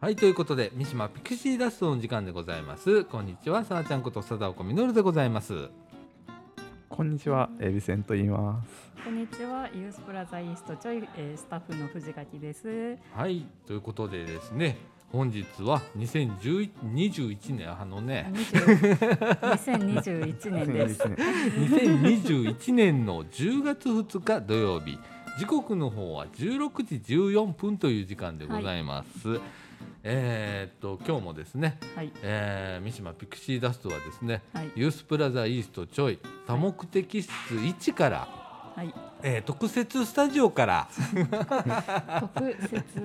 はいということで三島ピクシーダストの時間でございます。こんにちはさあちゃんこと貞岡みのるでございます。こんにちは、エビセンと言います。こんにちは、ユースプラザイーストちょい、えー、スタッフの藤垣です。はいということでですね本日は2021年あのね。2021年です。2021年。の10月2日土曜日。時刻の方は16時14分という時間でございます、えーっと今日もですね、はい、えー三島ピクシーダストはですねはい、ユースプラザイーストちょい多目的室1から、はい、えー特設スタジオから特設、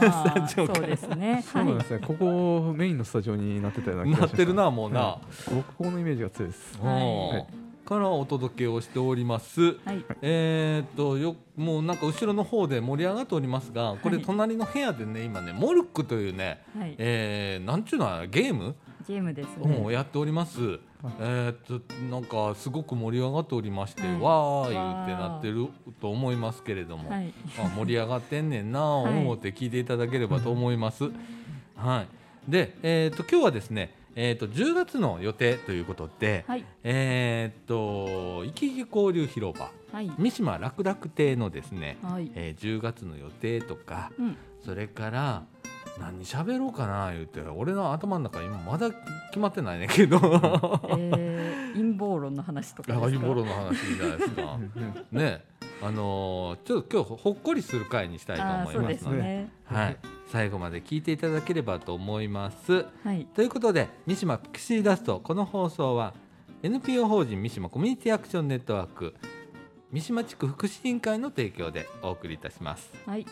まあ、そうスタジオからですね。はそうなんですね。ここメインのスタジオになってたような気がします。なってるなもうな、は僕ここのイメージが強いです。うんはいからお届けをしております。い、はい、えーっとよもうなんか後ろの方で盛り上がっておりますがこれはい隣の部屋でね今ねモルックというね、はい、えー、なんちゅうのはゲーム、ゲームですうんね。やっております。えーっとなんかすごく盛り上がっておりまして、はいわー言ってなってると思いますけれども、はい、あ盛り上がってんねんな思って聞いていただければと思います。はい。で、えーっと今日はですね、えーっと10月の予定ということで、はい、えーっと生き生き交流広場はい、三島楽楽亭のですね、はい、えー10月の予定とかうん、それから何喋ろうかな言って俺の頭の中今まだ決まってないねんけど。えー、陰謀論の話とかですか？陰謀論の話じゃないですか。ねあのーちょっと今日ほっこりする回にしたいと思いますのでね。はい、最後まで聞いていただければと思います。はい、ということで三島ピクシーダストこの放送は NPO 法人三島コミュニティアクションネットワーク三島地区福祉委員会の提供でお送りいたします。はい、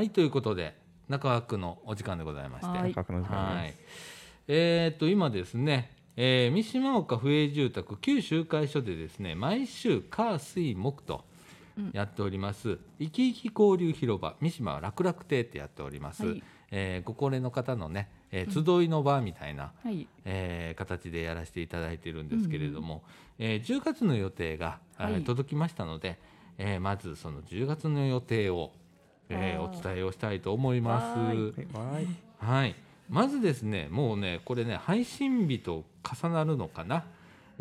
はいということで中川区のお時間でございまして、はい。価格の時間はい。です。えーっと今ですね、えー三島岡府営住宅旧集会所でですね毎週火水木とうん。やっております、生き生き交流広場三島楽楽亭ってやっております、はい。えーご高齢の方のね、えー集いの場みたいな、はい、えー形でやらせていただいているんですけれども、えー10月の予定が、えーはい。届きましたので、えーまずその10月の予定を、えーお伝えをしたいと思います。はーいはい。はい、まずですね、もうね、これね、配信日と重なるのかな。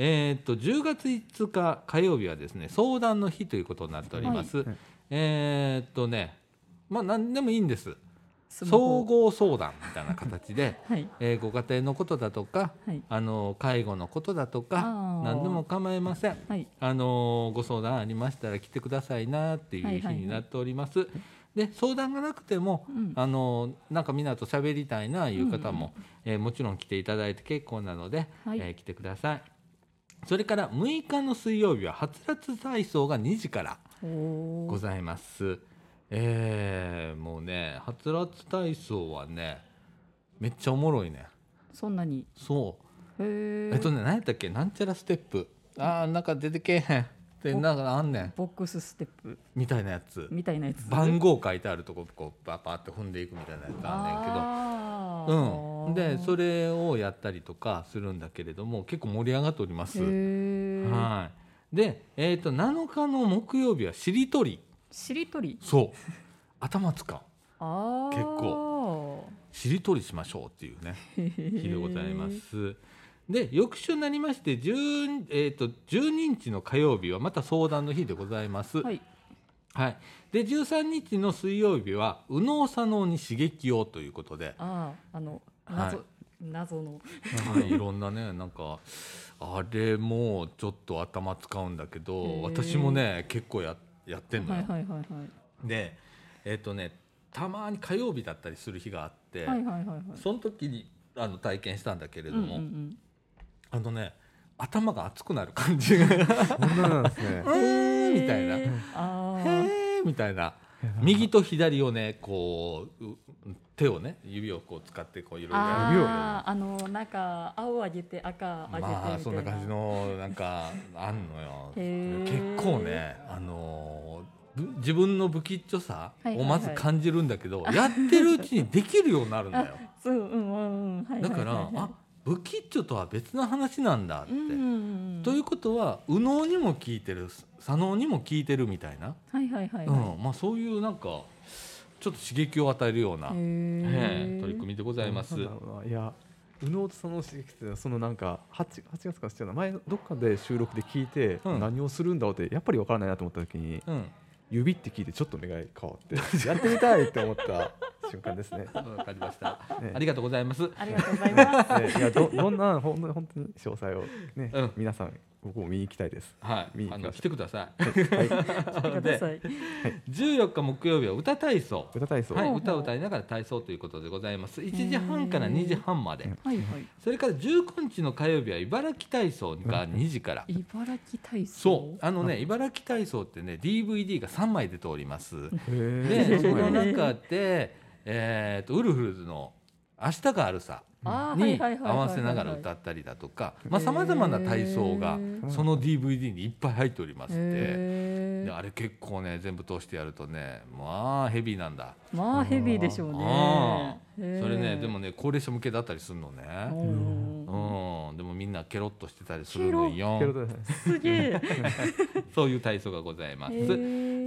えーっと10月5日火曜日はですね相談の日ということになっております。はいえーっとねまあ何でもいいんです総合相談みたいな形で、はい、えーご家庭のことだとかはい、あの介護のことだとか何でも構いません。はい、あのご相談ありましたら来てくださいなっていう日になっております。で相談がなくてもうん、あのなんかみんなと喋りたいないう方も、えーもちろん来ていただいて結構なので、はいえー来てください。それから6日の水曜日ははつらつ体操が2時からございます。えーもうねはつらつ体操はねめっちゃおもろいね。そんなに？そうへえ。えっとね何やったっけ？なんちゃらステップあーなんか出てけえへんってなんかあんねんボックスステップみたいなやつみたいなやつ。番号書いてあるとここうバパって踏んでいくみたいなやつあんねんけどあうん、でそれれをやったりとかするんだけれども結構盛り上がっております。はい、で、えー、と7日の木曜日はしりとりしりとり。そう頭使う。結構。しりとりしましょうっていうね 日でございま。す。で翌週になりまして 10,、えー、と12日の火曜日はまた相談の日でございます。はい。はい、で13日の水曜日は右脳左脳に刺激をということで、ああ、あのはい謎、謎の。はい、いろんなねなんかあれもちょっと頭使うんだけへどー私もね結構ややってんのよ。はいはいはいはい。でえっ、とねたまに火曜日だったりする日があって、はいはいはいはい。その時にあの体験したんだけれどうんも、うんうん。あのね頭が熱くなる感じが。そんななんですね。えーみたいな。へー。ああ。へーみたいな。右と左をねこうう手をね指をこう使ってこういろいろやる。ああ、あのなんか青上げて赤上げてみたいな。まあそんな感じのなんかあんのよ。へー。結構ねあのーぶ自分の不吉祥さはいはいはい。をまず感じるんだけど、やってるうちにできるようになるんだよ。そううんうんうん。はいだから、はいはい。はいあ不吉祥とは別の話なんだって。ということは右脳にも効いてる左脳にも効いてるみたいな、そういうなんかちょっと刺激を与えるような、えええ取り組みでございます。いや右脳と左脳刺激ってそのなんか 8, 8月からしてる前どっかで収録で聞いて、うん。何をするんだろうってやっぱりわからないなと思った時にうん、指って聞いてちょっと目が変わってやってみたいって思った瞬間ですね。わかりました。ねありがとうございます。ありがとうございます。ねいやどどんな本当に本当に詳細をね、うん皆さん僕も見に行きたいです。はい、あの見に来てください 来てくださはい、でさい。14日木曜日は歌体操。歌体操、はい、歌を歌いながら体操ということでございます。1時半から2時半まで。はいはい。それから19日の火曜日は茨城体操が2時から。茨城体操？そう、あのね、茨城体操ってね、DVD が3枚出ております。へで、ーその中で、えー、とウルフルズの明日があるさ。に合わせながら歌ったりだとか、まあ様々な体操がその DVD にいっぱい入っておりまして、へー。であれ結構ね全部通してやるとね、まあヘビーなんだ。まあヘビーでしょうあね。それねでもね高齢者向けだったりするのね。うんうん、でもみんなケロッとしてたりするのよ。すげえ。そういう体操がございます。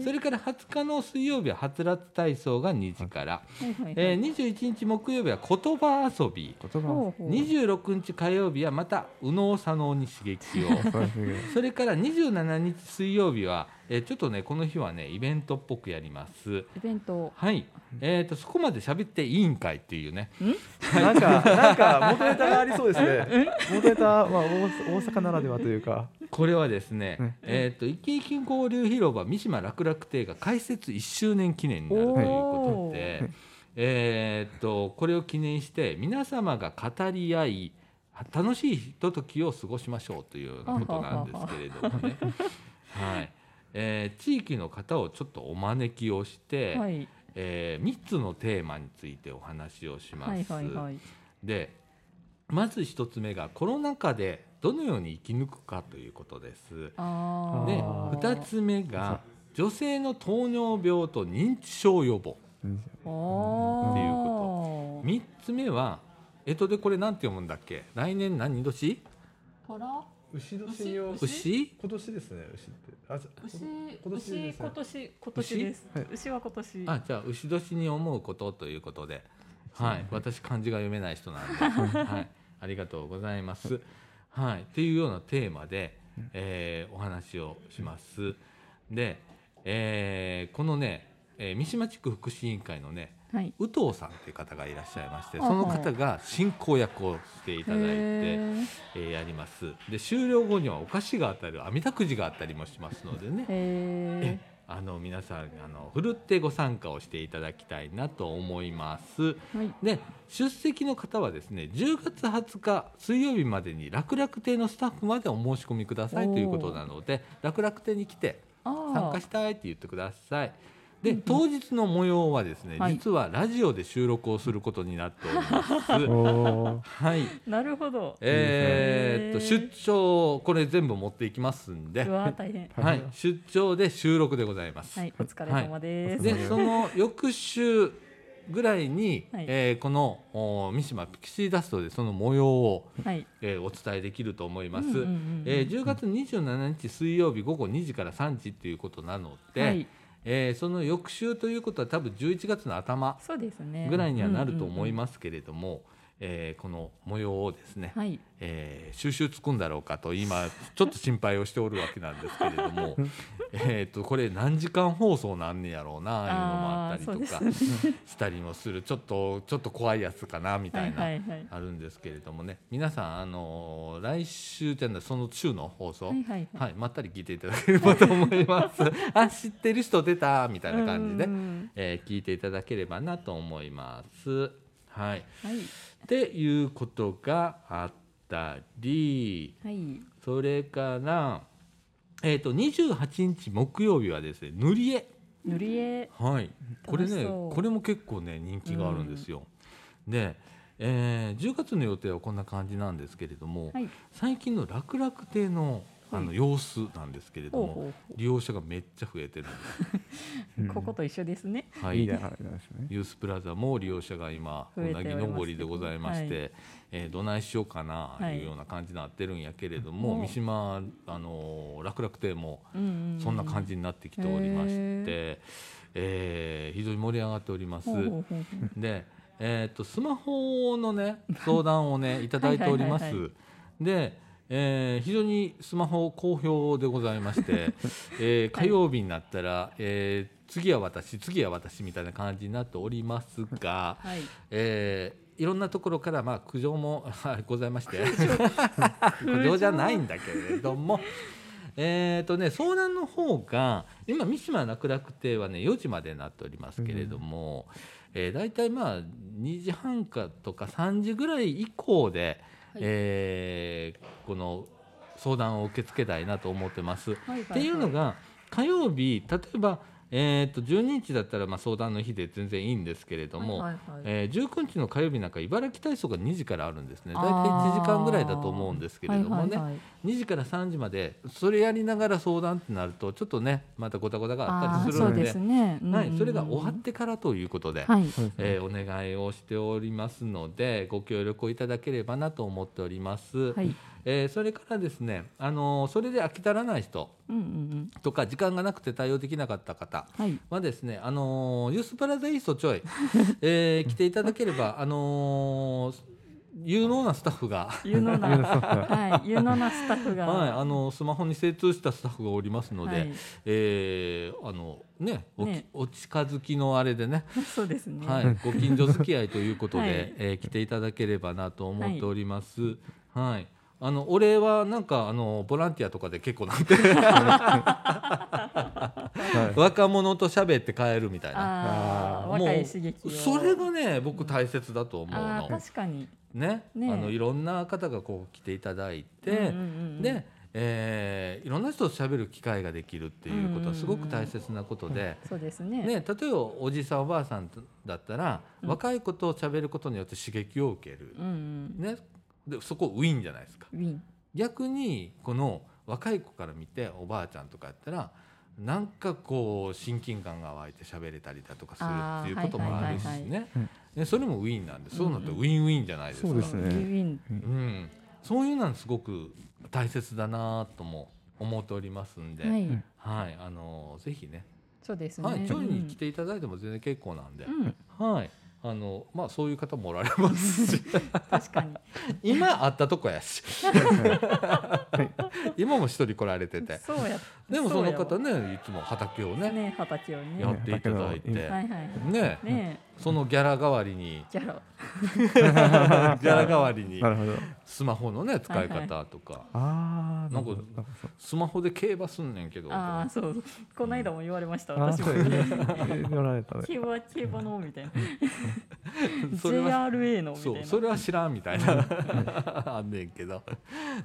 それから20日の水曜日ははつらつ体操が2時から、はいはいはい。えー、21日木曜日は言葉遊び言葉ほうほう。26日火曜日はまた右脳左脳に刺激を。それから27日水曜日は、えーちょっとねこの日はねイベントっぽくやります。イベント。はい、えー、とそこまで喋って委員会っていうね。なんか なんか元ネタがありそうですね。元ネタはまあ大大阪ならではというか。これはですね、うん。えー、と生き生き交流広場三島楽楽亭が開設1周年記念になるということで、えー、とこれを記念して皆様が語り合い楽しいひとときを過ごしましょうというようなことなんですけれどもね、はい。えー地域の方をちょっとお招きをして、はい。え3つのテーマについてお話をします。はいはいはい。でまず一つ目がコロナ禍でどのように生き抜くかということです。であー。二つ目が女性の糖尿病と認知症予防うんあーっていうこ三つ目はえっとでこれなんて読むんだっけ？来年何年？虎？牛年にを牛？今年ですね牛って。あじゃ牛？今年ですね。牛今年。今年です。はい。牛は今年。あじゃあ牛年に思うことということで。はい。私漢字が読めない人なんで、はい、ありがとうございます。はい、っていうようなテーマで、えーお話をします。で、えーこのね、えー三島地区福祉委員会のねはい。宇藤さんという方がいらっしゃいましてその方が進行役をしていただいて、へえーやります。で終了後にはお菓子が当たる網だくじがあったりもしますのでね。あの皆さんあのふるってご参加をしていただきたいなと思います。ーはい。で出席の方はですね10月20日水曜日までに楽々亭のスタッフまでお申し込みくださいということなので楽々亭に来てあ参加したいって言ってください。で当日の模様はですね、はい。実はラジオで収録をすることになっております。はい、あなるほど。えーっとへー。出張これ全部持っていきますんで。う、わー大変。はい、出張で収録でございます。はいお疲れ様です。でその翌週ぐらいに、はい。えーこのお三島ピクシーダストでその模様を、はい。えーお伝えできると思います。うんうんうんうんえー10月27日水曜日午後2時から3時ということなので、はいえーその翌週ということは多分11月の頭ぐらいにはなると思いすますけれども、えーこの模様をですね、はい。えー収集つくんだろうかと今 ちょっと心配をしておるわけなんですけれども えーとこれ何時間放送なんねやろうなあいうのもあったりとかしたりもする。ちょっとちょっと怖いやつかなみたいな、あるんですけれどもね。皆さんあのー来週じゃないその週の放送、はいはいはい、まったり聞いていただければと思います。あ、知ってる人出たみたいな感じで、えー聞いていただければなと思います。はい。はいっていうことがあったり、はいそれから、えっ、と28日木曜日はですね、塗り絵。塗り絵はい。これね、これも結構ね人気があるんですよ。で、えー10月の予定はこんな感じなんですけれども、はい最近の楽々亭のあの様子なんですけれども、ほうほうほ利用者がめっちゃ増えてるんで ここと一緒ですね。す。はい。いいじゃないですね。ユースプラザも利用者が今うなぎ登りでございまして、はえーどないしようかなはい。いうような感じになってるんやけれども、うん三島あのー楽々亭もそんな感じになってきておりまして、へえー非常に盛り上がっております。ほうほうほうほう。で、えー、とスマホのね相談をねい。ただいております。はいはいはで、えー非常にスマホ好評でございまして、えー火曜日になったら、えー次は私次は私みたいな感じになっておりますが、はい。えーいろんなところからまあ苦情もはいございまして 苦情じゃないんだけれども。えーとね、相談の方が今三島楽々亭はね4時までになっておりますけれども、えー、大体まあ2時半かとか3時ぐらい以降で、はいえーこの相談を受け付けたいなと思ってます。はいはいはいっていうのが火曜日例えば、えー、と12日だったらまあ相談の日で全然いいんですけれども、はいはいはい。えー19日の火曜日なんか茨城体操が2時からあるんですね。大体あー1時間ぐらいだと思うんですけれどもね、はいはいはい。2時から3時までそれやりながら相談ってなるとちょっとねまたごたごたがあったりするので。そはい、それが終わってからということで、はい。えーお願いをしておりますのでご協力をいただければなと思っております。はい。えーそれからですね、あのーそれで飽き足らない人。とか時間がなくて対応できなかった方はい。はですね、あのーユースプラザイーストちょい、えー来ていただければ、あのー有能なスタッフが、有能な、有能なスタッフがはい、有能なスタッフが。はい、あのスマホに精通したスタッフがおりますので、はいえーあのねおきねお近づきのあれでね、そうですね。はい、ご近所付き合いということで、はいえー来ていただければなと思っております。はい。あのお礼はなんかあのボランティアとかで結構なんてはい若者と喋って帰るみたいな。もう若い刺激を。それがね僕大切だと思うの。確かに。ねねあのいろんな方がこう来ていただいて、うんうんで、えーいろんな人と喋る機会ができるっていうことはすごく大切なことで。そうですね。ね、例えばおじさんおばあさんだったら、うん若い子と喋ることによって刺激を受ける、うんうん。ね、でそこウィンじゃないですか。逆にこの若い子から見ておばあちゃんとかやったらなんかこう親近感が湧いて喋れたりだとかするっていうこともあるしねうんねそれもウィンなんでそうなるとうんウィンウィンじゃないですか。そうですねウィン。うん、そういうのはすごく大切だなとも思っておりますんで、はい。はい、あのぜひね、そうですね。はい、ちょいに来ていただいても全然結構なんで、うん。はい、あのまあそういう方もおられますし、確かに。今会ったとこやし、今も一人来られてて、そうや。でもその方。ねいつも畑をねね、畑をね。やっていただいて、ねはいはい。ねねそのギャラ代わりにギャラ。ギャラ代わりになるほど。スマホのね使い方とか、ああ、なんかスマホで競馬すんねんけど、ああ、そう。この間も言われました。私も。競馬、競馬の みたいな。それは JRA のみたそいうな。それは知らんみたいな あんねんけど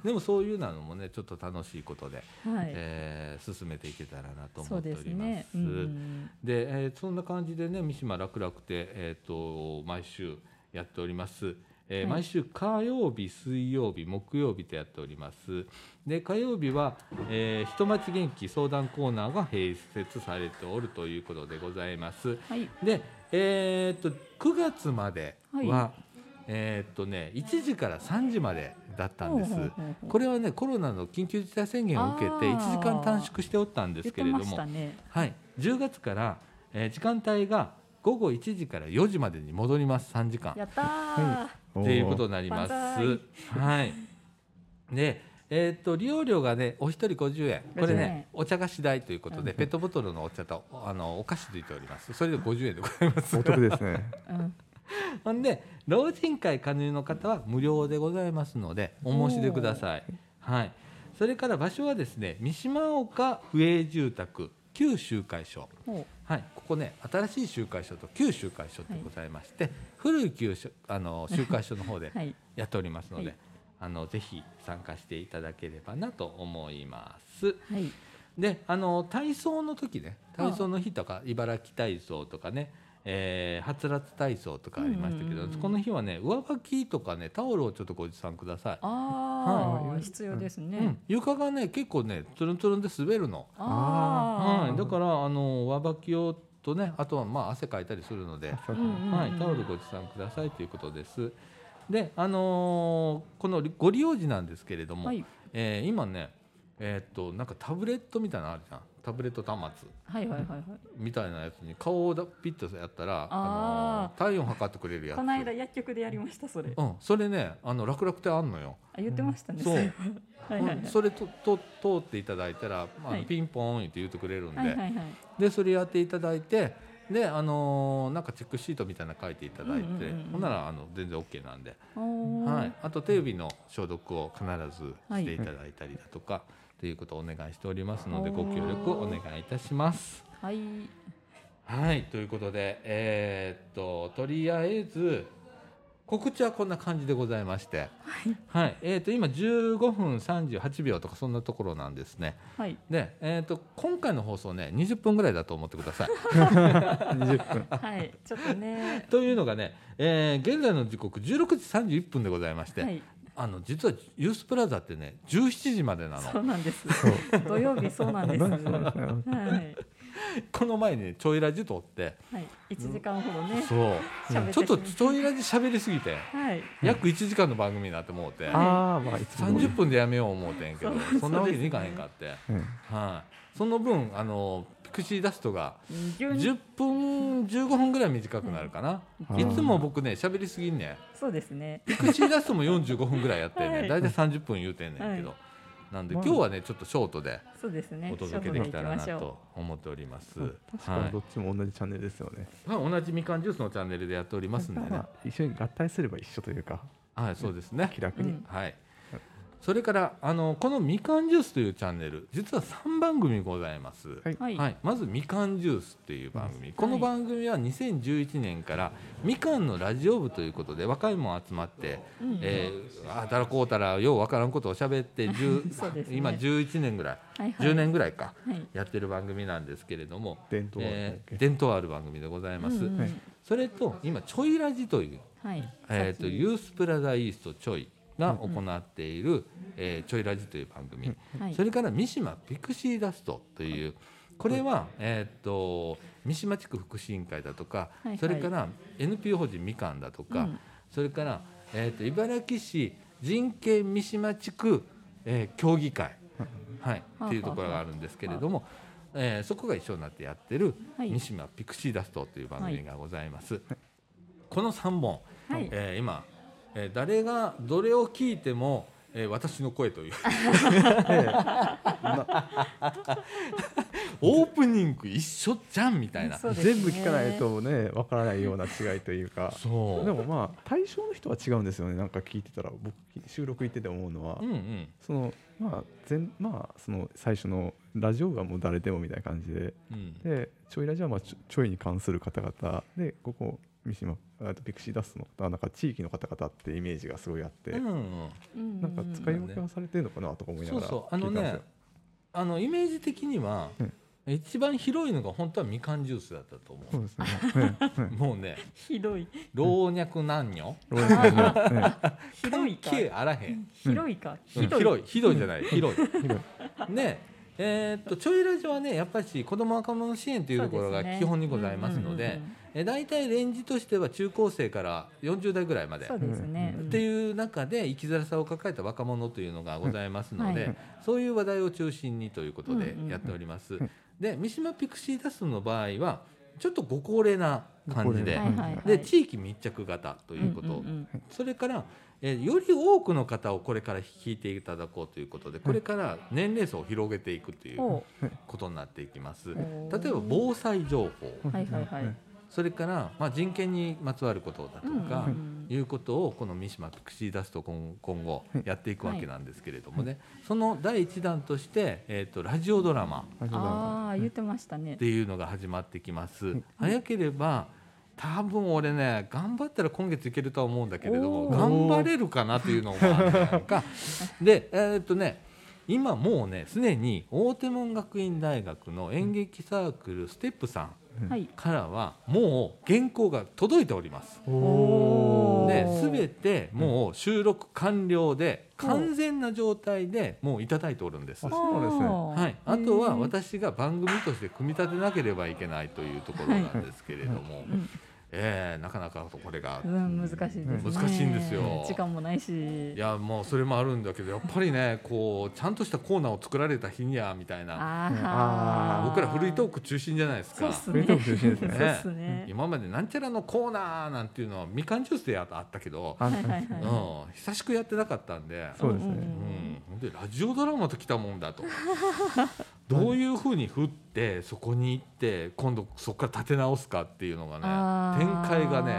でもそういうのもねちょっと楽しいことで、はい。えー進めていけたらなと思っております。すね。うんで、えーそんな感じでね三島楽々亭、えー、と毎週やっております。えーはい毎週火曜日水曜日木曜日とやっておりますで火曜日は、えー、人町元気相談コーナーが併設されておるということでございますはい。で、えー、と9月までは、はえーっとね1時から3時までだったんです。これはねコロナの緊急事態宣言を受けてあー1時間短縮しておったんですけれども、ね。はい、10月から、えー時間帯が午後1時から4時までに戻ります3時間やったー。っていうことになります。万はい。で、えっ、と利用料がねお一人50円。これ50円ねお茶菓子代ということで、ペットボトルのお茶とあのお菓子ついております。それで50円でございます。お得ですね。うん。ほんで老人会加入の方は無料でございますのでお申し出ください。はい。それから場所はですね三島岡不営住宅旧集会所。ほはい、ここね新しい集会所と旧集会所ってございまして、古い旧所あの集会所の方で。やっておりますので、はいあのぜひ参加していただければなと思います。はい。であの体操の時ね体操の日とか茨城体操とかね、えー、はつらつ体操とかありましたけど、うんうんうんこの日はね上履きとかねタオルをちょっとご持参ください。あああ、はい。必要ですね。うん、床がね結構ねつるんつるんで滑るの、ああ、はい、だからあの上履き用とねあとはまあ汗かいたりするので、うんうんうんはい、タオルご持参くださいということです。で、あのーこのご利用時なんですけれども、はい。えー今ね、えーっとなんかタブレットみたいなのあるじゃん。タブレット端末。はいはいはいはい。みたいなやつに顔をだピッとやったらあのー体温測ってくれるやつ。この間薬局でやりましたそれ。うん、それねあの楽々ってあんのよ。あ言ってましたね。そう。れははいはいはい。うん。それとと通っていただいたら、まあはい。ピンポーンって言ってくれるんで、はいはいはい。でそれやっていただいてであのーなんかチェックシートみたいなの書いていただいて、うんうんうんうん。ほんならあの全然 OK なんで、はい、あと手指の消毒を必ずしていただいたりだとか、ということをお願いしておりますのでご協力をお願いいたします。はい。はいということでえーっととりあえず告知はこんな感じでございまして、はいえーっと今15分38秒とかそんなところなんですね。はい。で、えー、と今回の放送ね20分ぐらいだと思ってください。20分 はい。ちょっとね。というのがね、えー現在の時刻16時31分でございまして、はい。あの実はユースプラザってね17時までなのそうなんです。土曜日そうなんです。はい。この前にねちょいラジ撮ってはい。一時間ほどね。そう喋ってちょっとちょいラジ喋りすぎてはい。約1時間の番組になってもうてああまあいつも30分でやめよう思うてんけどそんなわけにいかへんかって、うんはい、その分あのピクシーダストがぎゅん10分15分ぐらい短くなるかな、うん。いつも僕ね喋りすぎんねん。そうですね。ピクシーダストも45分ぐらいやってんね、はい。大体30分言うてんねんけど、はなんでまあ。今日はねちょっとショートでそうですね。お届けできたらなと思っております。確かにどっちも同じチャンネルですよね、はい、同じみかんジュースのチャンネルでやっておりますんでね。まあ。一緒に合体すれば一緒というか。はい、そうですね。気楽に、うん。はい。それからあのこのみかんジュースというチャンネル実は3番組ございます。はい。はい。はい、まずみかんジュースっていう番組、この番組は2011年からみかんのラジオ部ということで若いもん集まって、うんえー、あたらこうたらようわからんことを喋って10そうですね。今11年ぐらい、はいはい。10年ぐらいかはい。やってる番組なんですけれども、伝統えけ。ー伝統ある番組でございます。うんうん。はい。それと今ちょいラジという、はい。えー、とさっきユースプラザイーストちょいが行っている、えーちょいラジという番組、はい。それから三島ピクシーダストというこれは、えー、と三島地区福祉委員会だとか、はいはい。それから NPO 法人みかんだとか、うん。それから、えー、と茨城市人権三島地区、えー協議会、はい、はあっていうところがあるんですけれども、えーそこが一緒になってやってるはい。三島ピクシーダストという番組がございます。この3本、はい。えー今、えー誰がどれを聞いても、えー私の声という。オープニング一緒じゃんみたいな。ね。全部聞かないとねわからないような違いというか。そう。でもまあ対象の人は違うんですよねなんか聞いてたら。僕収録行ってて思うのは、うんうん。そのまあ全まあその最初のラジオがもう誰でもみたいな感じで。うん。でちょいラジオはまあちょいに関する方々。でここ三島あとピクシーダストの方はなんか地域の方々ってイメージがすごいあって、うんうん。うんなんか使い分けはされてるのかなとか思いながら。そうそう。あのね聞いたんですよ。あのイメージ的には、うん。一番広いのが本当はみかんジュースだったと思そうで もうねひどい。老若男女。ロイヤルのねひどいか。あらへん。広いか。うん。ひどい。広い。ひどいじゃない。広い。広い。で、えーっとちょいラジオはねやっぱり子ども若者支援というところが基本にございますのでうんうんうんえ大体レンジとしては中高生から40代ぐらいまでそうですね。うんっていう中で生きづらさを抱えた若者というのがございますので、はいそういう話題を中心にということでうんうんうんやっております。うんで三島ピクシーダストの場合はちょっとご高齢な感じで、ごはいはいはい。で地域密着型ということ、んんんそれから、えーより多くの方をこれから聞いていただこうということでこれから年齢層を広げていくというほことになっていきます。う例えば防災情報はいはいはい。それから、まあ、人権にまつわることだとか、いうことをこの三島ピクシーダスト今今後やっていくわけなんですけれどもね、その第一弾として、えー、とラジオドラマああ言ってましたねって。いうのが始まってきます。早ければ多分俺ね頑張ったら今月いけるとは思うんだけれども頑張れるかなというのがあるやんか。でえーっとね今もうねすでに大手門学院大学の演劇サークルステップさんはい。からはもう原稿が届いております。おでー全てもう収録完了でうん完全な状態でもういただいておるんです。あそうですね。はい、あとは私が番組として組み立てなければいけないというところなんですけれども、うんえーなかなかこれがうん、難しいですね。難しいんですよ時間もないし。いやもうそれもあるんだけどやっぱりねこうちゃんとしたコーナーを作られた日にはみたいな僕らフリートーク中心じゃないですかそうっ。すね。フリートーク中心ですねね。今までなんちゃらのコーナーなんていうのはみかんジュースであったけど、あはいはいはい。うん、久しくやってなかったんで。そうですねうん、でラジオドラマと来たもんだとどういうふうに振ってそこに行って今度そこから立て直すかっていうのがね展開がね、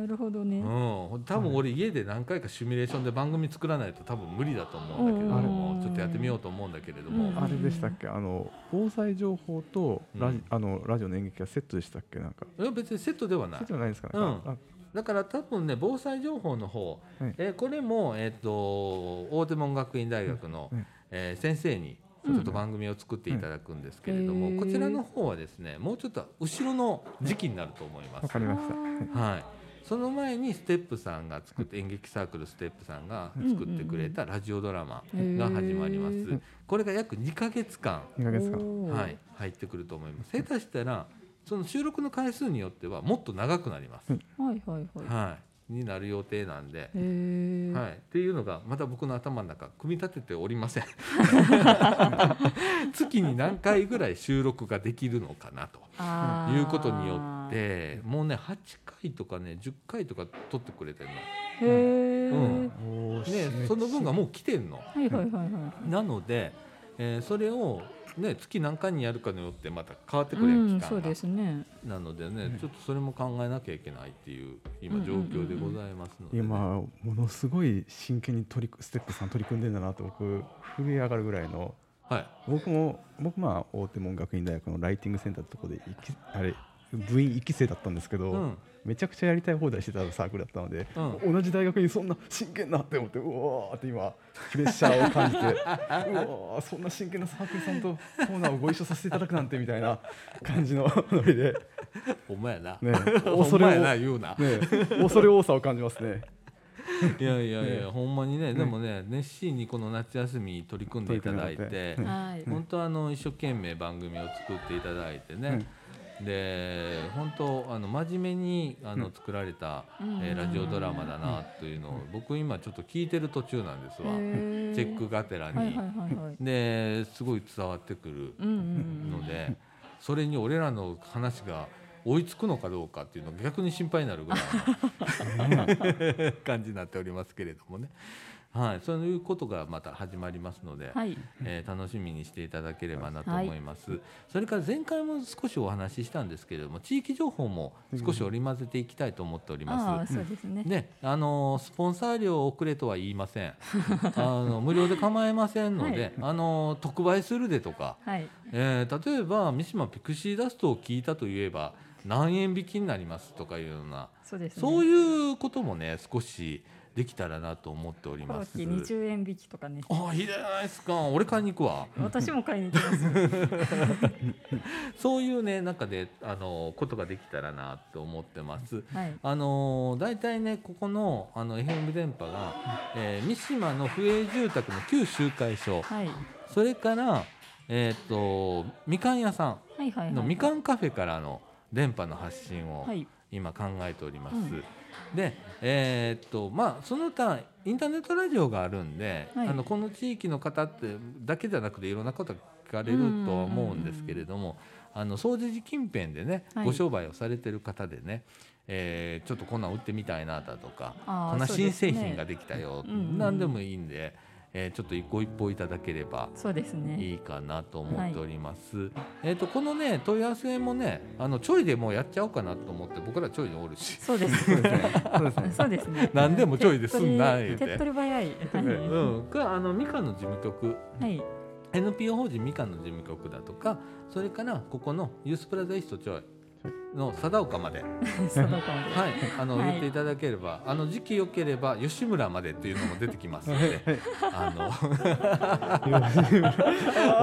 なるほどね。うん、多分俺家で何回かシミュレーションで番組作らないと多分無理だと思うんだけれども、うん。ちょっとやってみようと思うんだけれども、うん。あれでしたっけ？あの防災情報とラジ,、うん。あのラジオの演劇がセットでしたっけ？なんか。いや別にセットではない。セットじゃないですかね、うん。あだから多分ね防災情報の方、はい。えーこれも、えー、と大手門学院大学の、うん。えー先生にちょっと番組を作っていただくんですけれども、うんこちらの方はですねもうちょっと後ろの時期になると思います。わかりました、はいはいその前にステップさんが作って演劇サークルステップさんが作ってくれたラジオドラマが始まります。これが約2ヶ月間、2ヶ月間はい、入ってくると思います。下手したらその収録の回数によってはもっと長くなります。はいはいはい。はい、になる予定なんで。はい、っていうのがまた僕の頭の中組み立てておりません。月に何回ぐらい収録ができるのかなということによってもうね8回とかね10回とか撮ってくれてるの、へえ。うん。ね、その分がもう来てんの。はいはいはいはい。なので、えーそれを、ね、月何回にやるかによってまた変わってくるうん、期間が。そうですね。なのでねちょっとそれも考えなきゃいけないっていう今状況でございますのでね、今ものすごい真剣に取りステップさん取り組んでんだなと僕震え上がるぐらいの。はい。僕も僕まあ大手門学院大学のライティングセンターってとこであれ部員1期生だったんですけど、うん。めちゃくちゃやりたい放題してたサークルだったので、う同じ大学にそんな真剣なって思ってうわーって今プレッシャーを感じて うわーそんな真剣なサークルさんとコーナーをご一緒させていただくなんてみたいな感じのノリで、ほんまやな、ね、ほ恐れな言うな、ね、恐れ多さを感じますね。いやいやいや、ね。ほんまにねねでもね熱心にこの夏休み取り組ん。でいただいて。本当あの一生懸命番組を作っていただいてね、で本当あの真面目にあのうん作られた、うんえーラジオドラマだなというのを僕今ちょっと聞いてる途中なんですわ、へチェックがてらに。ですごい伝わってくる。ので、それに俺らの話が追いつくのかどうかっていうのが逆に心配になるぐらいの 感じになっておりますけれどもね。はい、そういうことがまた始まりますので、はい。えー楽しみにしていただければなと思います、それから前回も少しお話ししたんですけれども地域情報も少し織り交ぜていきたいと思っておりああ、ます。そうですね。ね、あのースポンサー料をくれとは言いません。あの無料で構いませんので、はいあのー特売するでとか、はい。えー例えば三島ピクシーダストを聞いたといえば何円引きになりますとかいうような、そうですね。そういうこともね少しできたらなと思っております。二十円引きとかね。あいいじゃないですか俺買いに行くわ私も買いに行きます。そういうね中であのことができたらなと思ってますはい。あの大体ねここのあの FM 電波が、えー三島の不営住宅の旧集会所はい。それからえっ、とみかん屋さん。のみかんカフェからの電波の発信をはい。今考えております。うん。で、えーっとまあその他インターネットラジオがあるんで、はい。あのこの地域の方ってだけじゃなくていろんなことが聞かれるとは思うんですけれども、あの総除寺近辺でね、はい。ご商売をされてる方でね。えーちょっとこんなん売ってみたいなだとかこんな新製品ができたよ、うんうんうん。何でもいいんで、えーちょっと一個一歩いただければそうですね。いいかなと思っております。えっ、とこのね問い合わせもねあのちょいでもうやっちゃおうかなと思って僕らちょいにおるし。そうです。そうですね。そうですね。そうですね。何でもちょいですんな手っ取り早い。はい。うん、があのみかんの事務局はい。NPO 法人みかんの事務局だとかそれからここのユースプラザイストちょいの 貞岡まで、はい、あの、はい。言っていただければあの時期良ければ吉村までっていうのも出てきますので。あの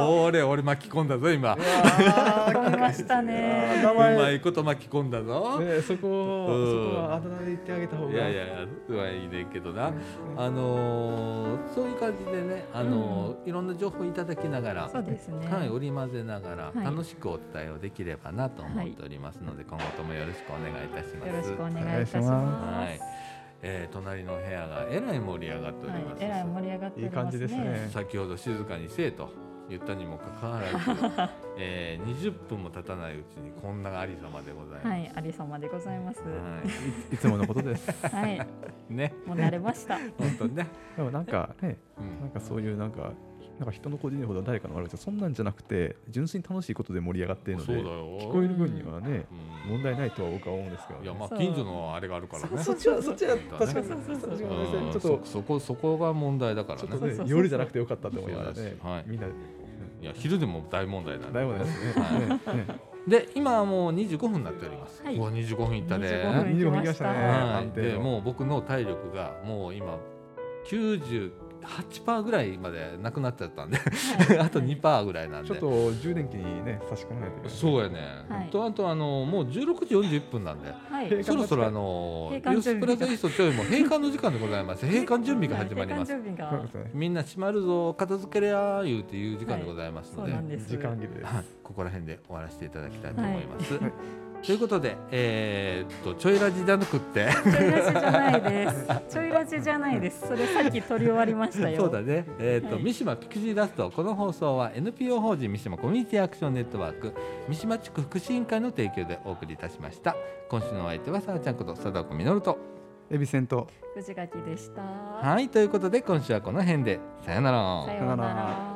俺俺巻き込んだぞ今。う込みましたね。名前まいこと巻き込んだぞ、ねそこをうん。そこはあだ名で言ってあげた方が。いやいやいやうわいいねんけどな、あのーそういう感じでね、あのーいろんな情報いただきながらそうですね。はい、織り交ぜながらはい。楽しくお伝えをできればなと思っておりますので、今後ともよろしくお願いいたします。よろしくお願いいたします。はい、えー、隣の部屋がえらい盛り上がっておりはいます。えらい盛り上がっておりますね。いい感じですね。先ほど静かにせえと言ったにもかかわらず、えー、20分も経たないうちにこんなありさまでございます。はいありさまでございます。い。つものことです。はいはい、ね、もう慣れました。本当ね、でもなんかねうん。なんかそういうなんかなんか人の個人情報だ誰かの悪口そんなんじゃなくて純粋に楽しいことで盛り上がっているのでそうだよ。聞こえる分にはねうん。問題ないとは僕は思うんですけど、いやまあ近所のあれがあるからね。そっちはそっちは確かにそっちょっとそそこそこが問題だからね。夜じゃなくてよかったって思いながらねはい。みんな、うんいや昼でも大問題なんでだいぶですね。はい。ねね。で今はもう25分になっております。はい。うわ25分いったで。25は分25分いきましたね。い。安定のでもう僕の体力がもう今98%ぐらいまでなくなっちゃったんで あと2%ぐらいなんで。ちょっと充電器にね差し込まないとそうやね。はいとあとあのもう16時41分なんで。はいそろそろあのユースプラザイーストちょいも閉館の時間でございます。閉館準備が始まります。みんな閉まるぞ片付けりゃー言うていう時間でございますので、時間切れですはい、ここら辺で終わらせていただきたいと思います。はいということで、えーっとちょいラジじゃなくって。ちょいラジじゃないです。ちょいラジじゃないです。それさっき取り終わりましたよ。そうだね、えーっとはい。三島ピクシーダストこの放送は NPO 法人三島コミュニティアクションネットワーク三島地区福祉委員会の提供でお送りいたしました。今週のお相手はさあちゃんこと佐藤実と。エビセント藤垣でした。はいということで今週はこの辺で。さよなら。さようなら